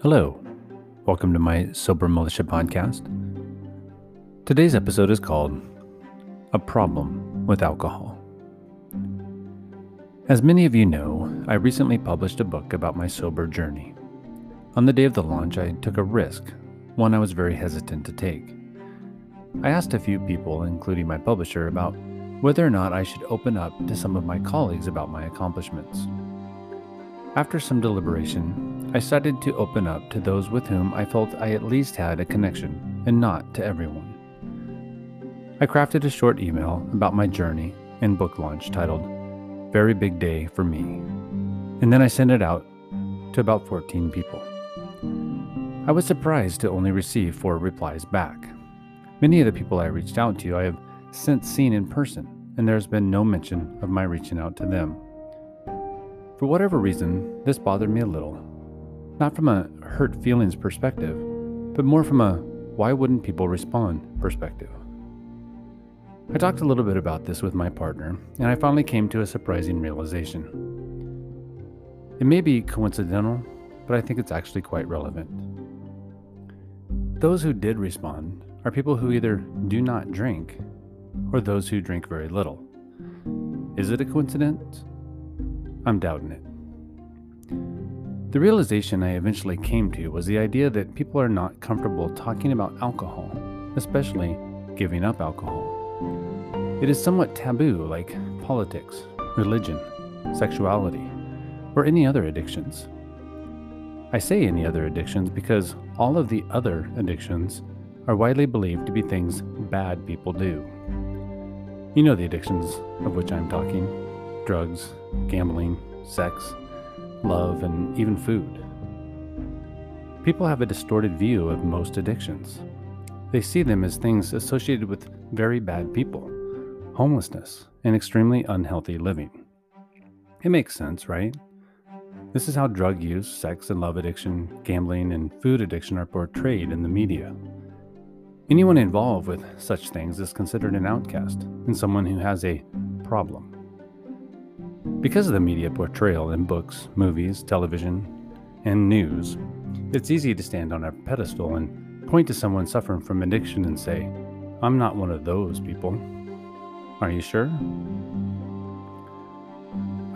Hello, welcome to my Sober Militia podcast. Today's episode is called A Problem with Alcohol. As many of you know, I recently published a book about my sober journey. On the day of the launch, I took a risk, one I was very hesitant to take. I asked a few people, including my publisher, about whether or not I should open up to some of my colleagues about my accomplishments. After some deliberation, I decided to open up to those with whom I felt I at least had a connection, and not to everyone. I crafted a short email about my journey and book launch titled Very Big Day for Me, and then I sent it out to about 14 people. I was surprised to only receive four replies back. Many of the people I reached out to I have since seen in person, and there has been no mention of my reaching out to them. For whatever reason, this bothered me a little. Not from a hurt feelings perspective, but more from a why wouldn't people respond perspective. I talked a little bit about this with my partner, and I finally came to a surprising realization. It may be coincidental, but I think it's actually quite relevant. Those who did respond are people who either do not drink or those who drink very little. Is it a coincidence? I'm doubting it. The realization I eventually came to was the idea that people are not comfortable talking about alcohol, especially giving up alcohol. It is somewhat taboo, like politics, religion, sexuality, or any other addictions. I say any other addictions because all of the other addictions are widely believed to be things bad people do. You know the addictions of which I'm talking drugs, gambling, sex, love, and even food. People have a distorted view of most addictions. They see them as things associated with very bad people, homelessness, and extremely unhealthy living. It makes sense, right? This is how drug use, sex and love addiction, gambling, and food addiction are portrayed in the media. Anyone involved with such things is considered an outcast and someone who has a problem. Because of the media portrayal in books, movies, television, and news, it's easy to stand on a pedestal and point to someone suffering from addiction and say, I'm not one of those people. Are you sure?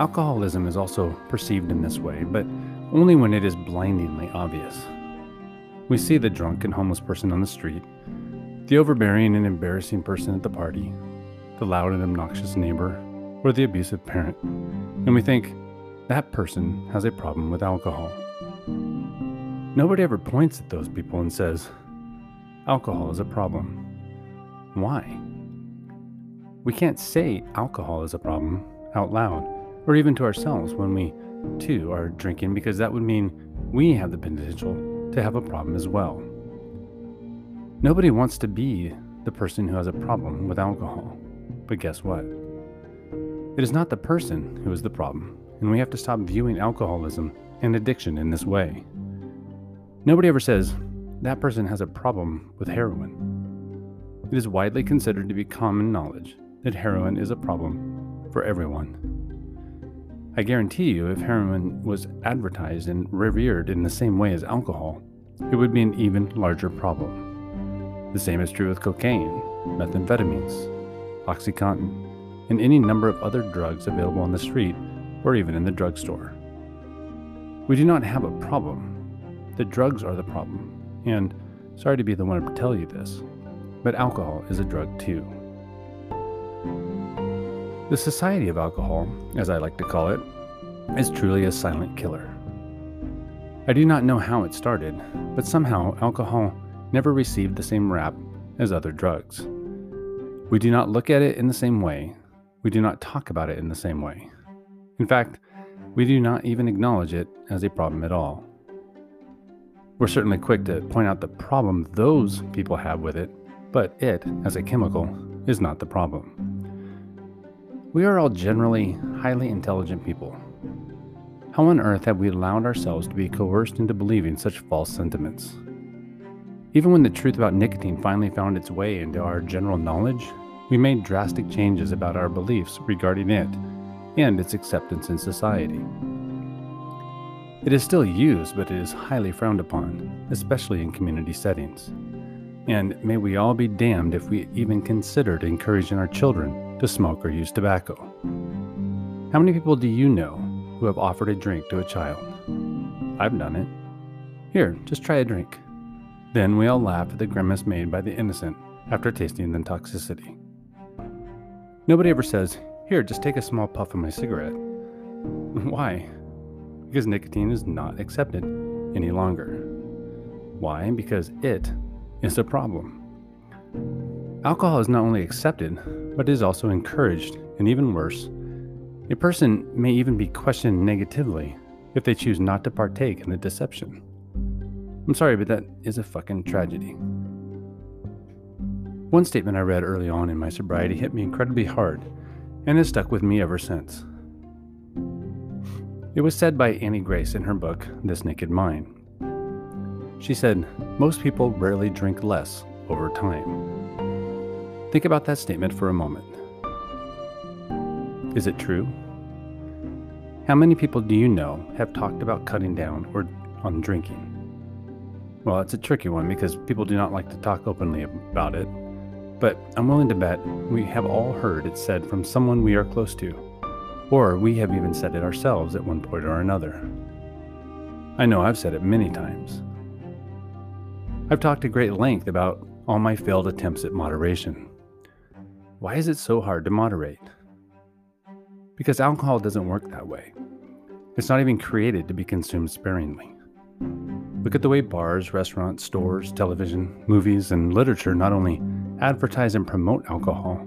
Alcoholism is also perceived in this way, but only when it is blindingly obvious. We see the drunk and homeless person on the street, the overbearing and embarrassing person at the party, the loud and obnoxious neighbor, or the abusive parent, and we think that person has a problem with alcohol. Nobody ever points at those people and says, alcohol is a problem. Why? We can't say alcohol is a problem out loud, or even to ourselves when we, too, are drinking, because that would mean we have the potential to have a problem as well. Nobody wants to be the person who has a problem with alcohol. But guess what? It is not the person who is the problem, and we have to stop viewing alcoholism and addiction in this way. Nobody ever says, that person has a problem with heroin. It is widely considered to be common knowledge that heroin is a problem for everyone. I guarantee you, if heroin was advertised and revered in the same way as alcohol, it would be an even larger problem. The same is true with cocaine, methamphetamines, Oxycontin, and any number of other drugs available on the street or even in the drugstore. We do not have a problem. The drugs are the problem. And sorry to be the one to tell you this, but alcohol is a drug too. The Society of Alcohol, as I like to call it, is truly a silent killer. I do not know how it started, but somehow alcohol never received the same rap as other drugs. We do not look at it in the same way, we do not talk about it in the same way. In fact, we do not even acknowledge it as a problem at all. We're certainly quick to point out the problem those people have with it, but it, as a chemical, is not the problem. We are all generally highly intelligent people. How on earth have we allowed ourselves to be coerced into believing such false sentiments? Even when the truth about nicotine finally found its way into our general knowledge, we made drastic changes about our beliefs regarding it and its acceptance in society. It is still used, but it is highly frowned upon, especially in community settings. And may we all be damned if we even considered encouraging our children to smoke or use tobacco. How many people do you know who have offered a drink to a child? I've done it. Here, just try a drink. Then we all laugh at the grimace made by the innocent after tasting the toxicity. Nobody ever says, Here, just take a small puff of my cigarette. Why? Because nicotine is not accepted any longer. Why? Because it is a problem. Alcohol is not only accepted, but is also encouraged, and even worse, a person may even be questioned negatively if they choose not to partake in the deception. I'm sorry, but that is a fucking tragedy. One statement I read early on in my sobriety hit me incredibly hard and has stuck with me ever since. It was said by Annie Grace in her book, This Naked Mind. She said, Most people rarely drink less over time. Think about that statement for a moment. Is it true? How many people do you know have talked about cutting down or on drinking? Well, it's a tricky one because people do not like to talk openly about it, but I'm willing to bet we have all heard it said from someone we are close to, or we have even said it ourselves at one point or another. I know I've said it many times. I've talked at great length about all my failed attempts at moderation. Why is it so hard to moderate? Because alcohol doesn't work that way. It's not even created to be consumed sparingly. Look at the way bars, restaurants, stores, television, movies, and literature not only advertise and promote alcohol,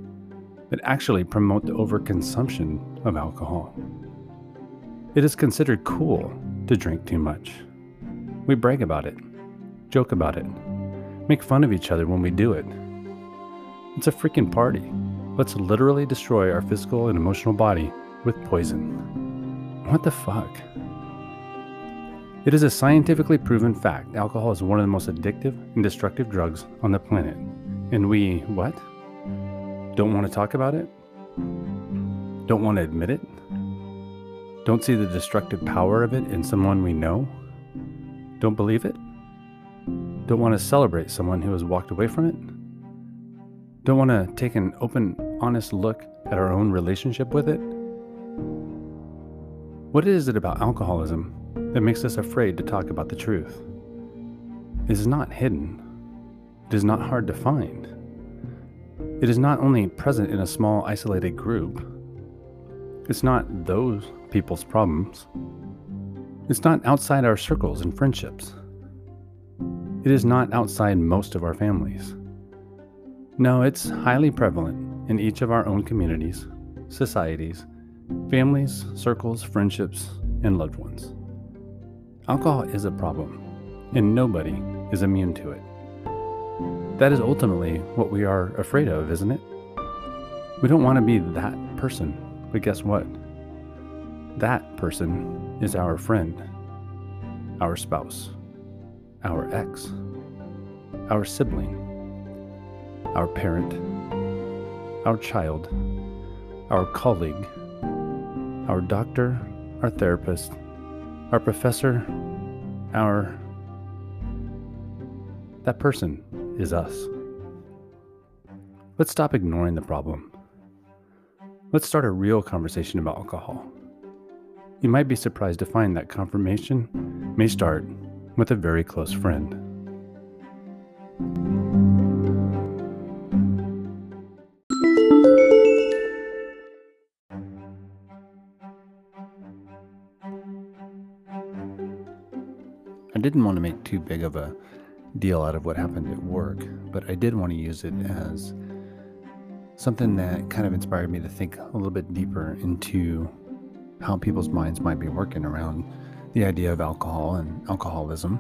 but actually promote the overconsumption of alcohol. It is considered cool to drink too much. We brag about it, joke about it, make fun of each other when we do it. It's a freaking party. Let's literally destroy our physical and emotional body with poison. What the fuck? It is a scientifically proven fact alcohol is one of the most addictive and destructive drugs on the planet. And we, what? Don't want to talk about it? Don't want to admit it? Don't see the destructive power of it in someone we know? Don't believe it? Don't want to celebrate someone who has walked away from it? Don't want to take an open, honest look at our own relationship with it? What is it about alcoholism that makes us afraid to talk about the truth. It is not hidden, it is not hard to find. It is not only present in a small, isolated group, it's not those people's problems. It's not outside our circles and friendships. It is not outside most of our families. No, it's highly prevalent in each of our own communities, societies, families, circles, friendships, and loved ones. Alcohol is a problem, and nobody is immune to it. That is ultimately what we are afraid of, isn't it? We don't want to be that person, but guess what? That person is our friend, our spouse, our ex, our sibling, our parent, our child, our colleague, our doctor, our therapist, our professor, our. That person is us. Let's stop ignoring the problem. Let's start a real conversation about alcohol. You might be surprised to find that confirmation may start with a very close friend. Didn't want to make too big of a deal out of what happened at work, but I did want to use it as something that kind of inspired me to think a little bit deeper into how people's minds might be working around the idea of alcohol and alcoholism,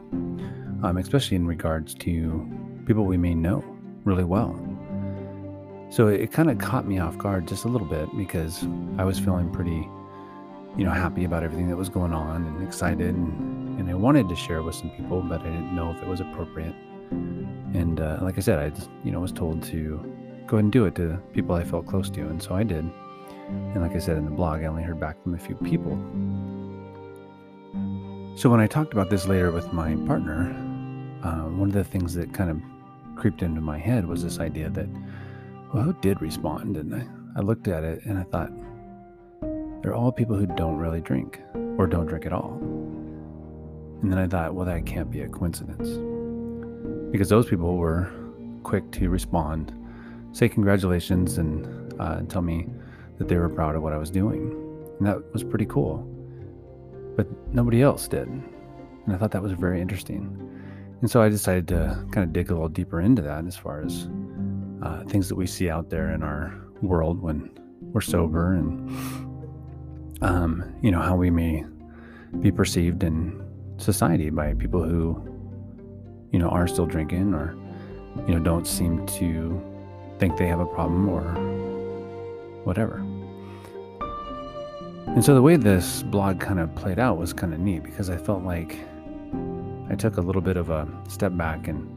um, especially in regards to people we may know really well. So it, it kind of caught me off guard just a little bit because I was feeling pretty, you know, happy about everything that was going on and excited and and I wanted to share it with some people, but I didn't know if it was appropriate. And uh, like I said, I just, you know was told to go ahead and do it to people I felt close to, and so I did. And like I said in the blog, I only heard back from a few people. So when I talked about this later with my partner, uh, one of the things that kind of creeped into my head was this idea that, well, who did respond? And I, I looked at it and I thought, they're all people who don't really drink or don't drink at all. And then I thought, well, that can't be a coincidence. Because those people were quick to respond, say congratulations, and, uh, tell me that they were proud of what I was doing. And that was pretty cool. But nobody else did. And I thought that was very interesting. And so I decided to kind of dig a little deeper into that as far as uh, things that we see out there in our world when we're sober and, um, you know, how we may be perceived in society by people who, you know, are still drinking or, you know, don't seem to think they have a problem or whatever. And so the way this blog kind of played out was kind of neat because I felt like I took a little bit of a step back and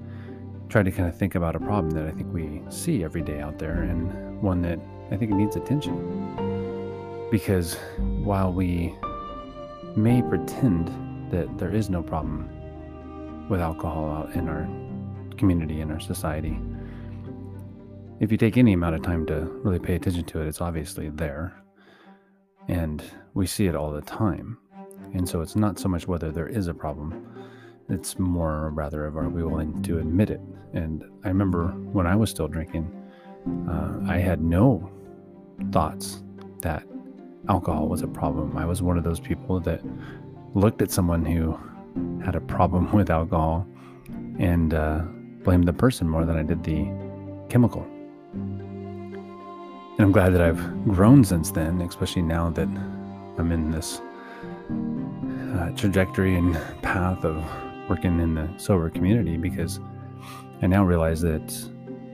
tried to kind of think about a problem that I think we see every day out there and one that I think needs attention. Because while we may pretend that there is no problem with alcohol in our community, in our society, if you take any amount of time to really pay attention to it, it's obviously there. And we see it all the time. And so it's not so much whether there is a problem, it's more rather of are we willing to admit it. And I remember when I was still drinking, uh, I had no thoughts that alcohol was a problem. I was one of those people that looked at someone who had a problem with alcohol and uh, blamed the person more than I did the chemical. And I'm glad that I've grown since then, especially now that I'm in this uh, trajectory and path of working in the sober community because I now realize that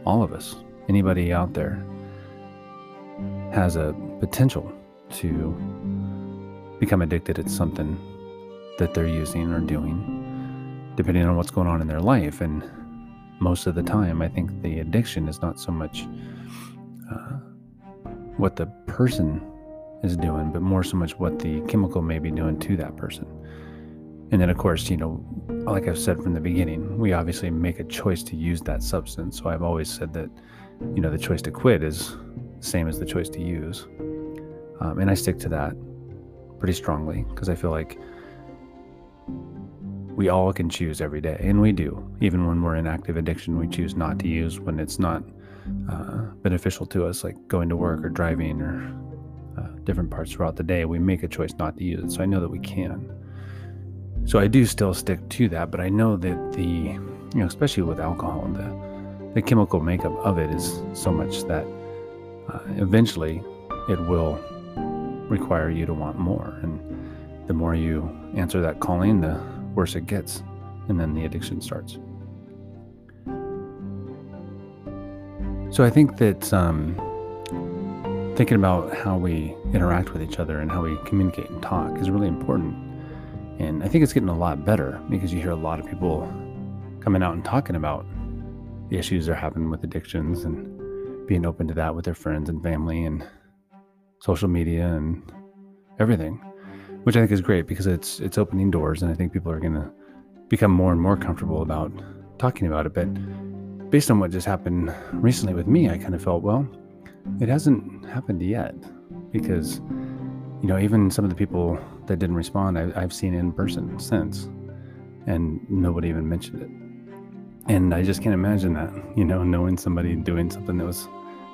all of us, anybody out there, has a potential to become addicted to something that they're using or doing, depending on what's going on in their life. And most of the time, I think the addiction is not so much uh, what the person is doing, but more so much what the chemical may be doing to that person. And then, of course, you know, like I've said from the beginning, we obviously make a choice to use that substance. So I've always said that, you know, the choice to quit is the same as the choice to use. Um, and I stick to that pretty strongly because I feel like we all can choose every day, and we do. Even when we're in active addiction, we choose not to use when it's not uh, beneficial to us, like going to work or driving or uh, different parts throughout the day. We make a choice not to use it. So I know that we can. So I do still stick to that, but I know that the, you know, especially with alcohol, the, the chemical makeup of it is so much that uh, eventually it will require you to want more. And the more you answer that calling, the worse it gets. And then the addiction starts. So I think that um, thinking about how we interact with each other and how we communicate and talk is really important. And I think it's getting a lot better because you hear a lot of people coming out and talking about the issues they're having with addictions and being open to that with their friends and family and social media and everything, which I think is great because it's it's opening doors and I think people are going to become more and more comfortable about talking about it. But based on what just happened recently with me, I kind of felt, well, it hasn't happened yet because you know, even some of the people that didn't respond, I, have seen in person since, and nobody even mentioned it. And I just can't imagine that, you know, knowing somebody doing something that was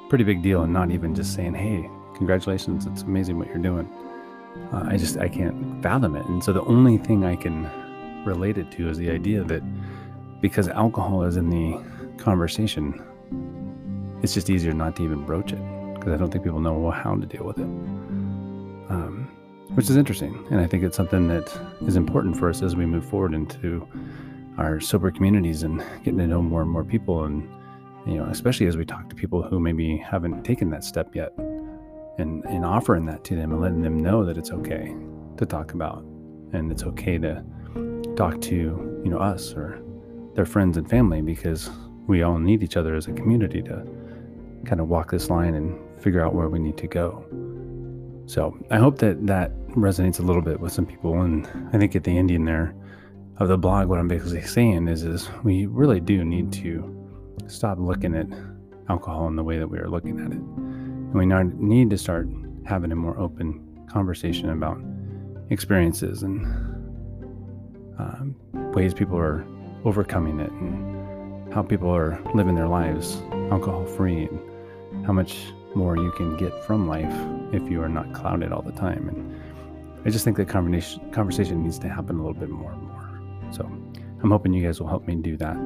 pretty big deal and not even just saying, "Hey, congratulations, it's amazing what you're doing." Uh, I just I can't fathom it, and so the only thing I can relate it to is the idea that because alcohol is in the conversation, it's just easier not to even broach it because I don't think people know how to deal with it um, which is interesting. And I think it's something that is important for us as we move forward into our sober communities and getting to know more and more people. And, you know, especially as we talk to people who maybe haven't taken that step yet and, and offering that to them and letting them know that it's okay to talk about and it's okay to talk to, you know, us or their friends and family because we all need each other as a community to kind of walk this line and figure out where we need to go. So I hope that that resonates a little bit with some people. And I think at the ending there of the blog, what I'm basically saying is, is we really do need to stop looking at alcohol in the way that we are looking at it. And we need to start having a more open conversation about experiences and um, ways people are overcoming it and how people are living their lives alcohol free and how much more you can get from life if you are not clouded all the time. And I just think that conversation conversation needs to happen a little bit more and more. So I'm hoping you guys will help me do that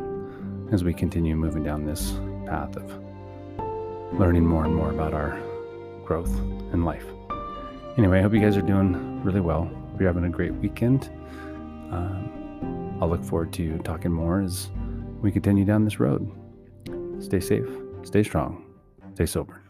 as we continue moving down this path of learning more and more about our growth in life. Anyway, I hope you guys are doing really well. You're having a great weekend. Um, I'll look forward to talking more as we continue down this road. Stay safe, stay strong, stay sober.